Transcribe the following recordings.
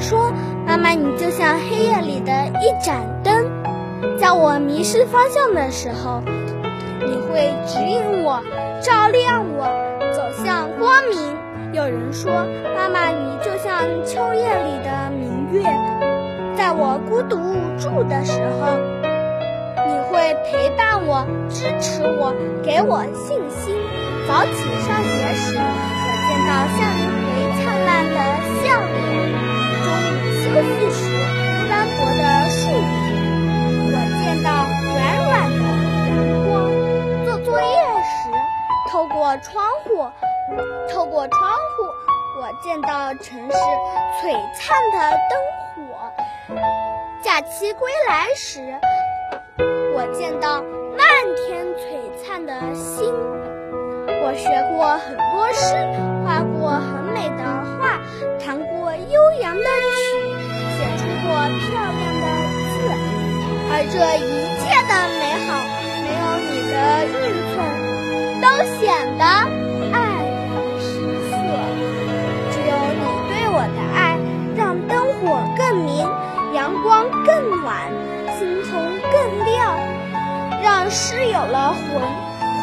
说妈妈，你就像黑夜里的一盏灯，在我迷失方向的时候，你会指引我，照亮我，走向光明。有人说，妈妈，你就像秋夜里的明月，在我孤独无助的时候，你会陪伴我，支持我，给我信心。早起上学时，我见到向过窗户，透过窗户，我见到城市璀璨的灯火。假期归来时，我见到漫天璀璨的星。我学过很多诗，画过很美的画，弹过悠扬的曲，写出过漂亮的字。而这一切的美好，没有你的运寸，都写火更明，阳光更暖，星空更亮，让诗有了魂，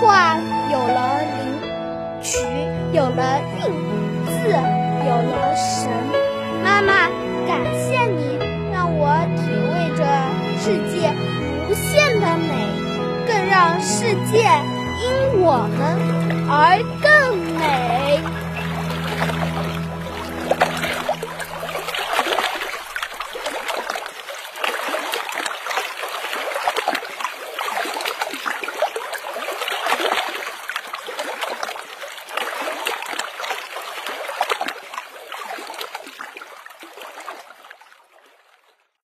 画有了灵。曲有了韵，字有了神。妈妈，感谢你让我体味着世界无限的美，更让世界因我们而更美。